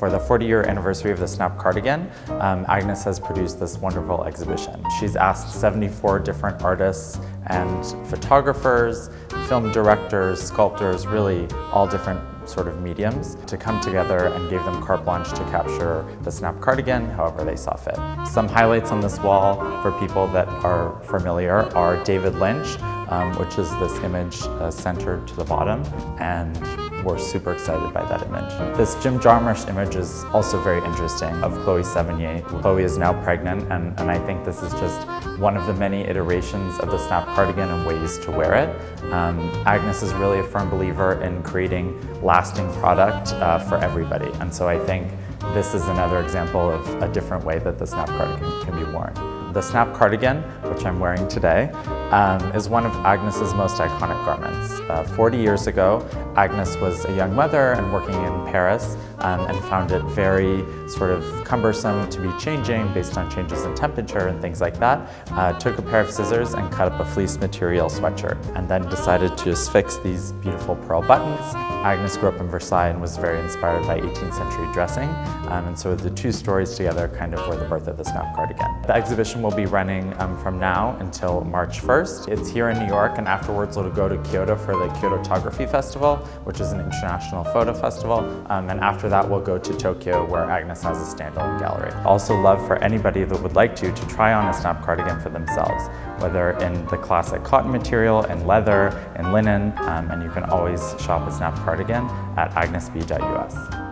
For the 40 year anniversary of the Snap cardigan, um, Agnes has produced this wonderful exhibition. She's asked 74 different artists and photographers, film directors, sculptors, really all different sort of mediums to come together and gave them carte blanche to capture the snap cardigan however they saw fit. Some highlights on this wall for people that are familiar are David Lynch, um, which is this image uh, centered to the bottom and we're super excited by that image. This Jim Jarmusch image is also very interesting of Chloe Sevigny. Chloe is now pregnant and, and I think this is just one of the many iterations of the snap cardigan and ways to wear it. Um, Agnes is really a firm believer in creating lasting product uh, for everybody and so I think this is another example of a different way that the snap cardigan can be worn. The snap cardigan, which I'm wearing today, um, is one of Agnes's most iconic garments. Uh, 40 years ago, Agnes was a young mother and working in Paris um, and found it very sort of cumbersome to be changing based on changes in temperature and things like that. Uh, took a pair of scissors and cut up a fleece material sweatshirt and then decided to just fix these beautiful pearl buttons. Agnes grew up in Versailles and was very inspired by 18th century dressing um, and so the two stories together kind of were the birth of the snap cardigan. The exhibition will be running um, from now until March 1st. It's here in New York and afterwards it'll go to Kyoto for the Kyotographie Festival, which is an international photo festival. Um, and after that we'll go to Tokyo where Agnes has a standalone gallery. Also love for anybody that would like to to try on a snap cardigan for themselves, whether in the classic cotton material, in leather, in linen, um, and you can always shop a snap cardigan at agnesb.us.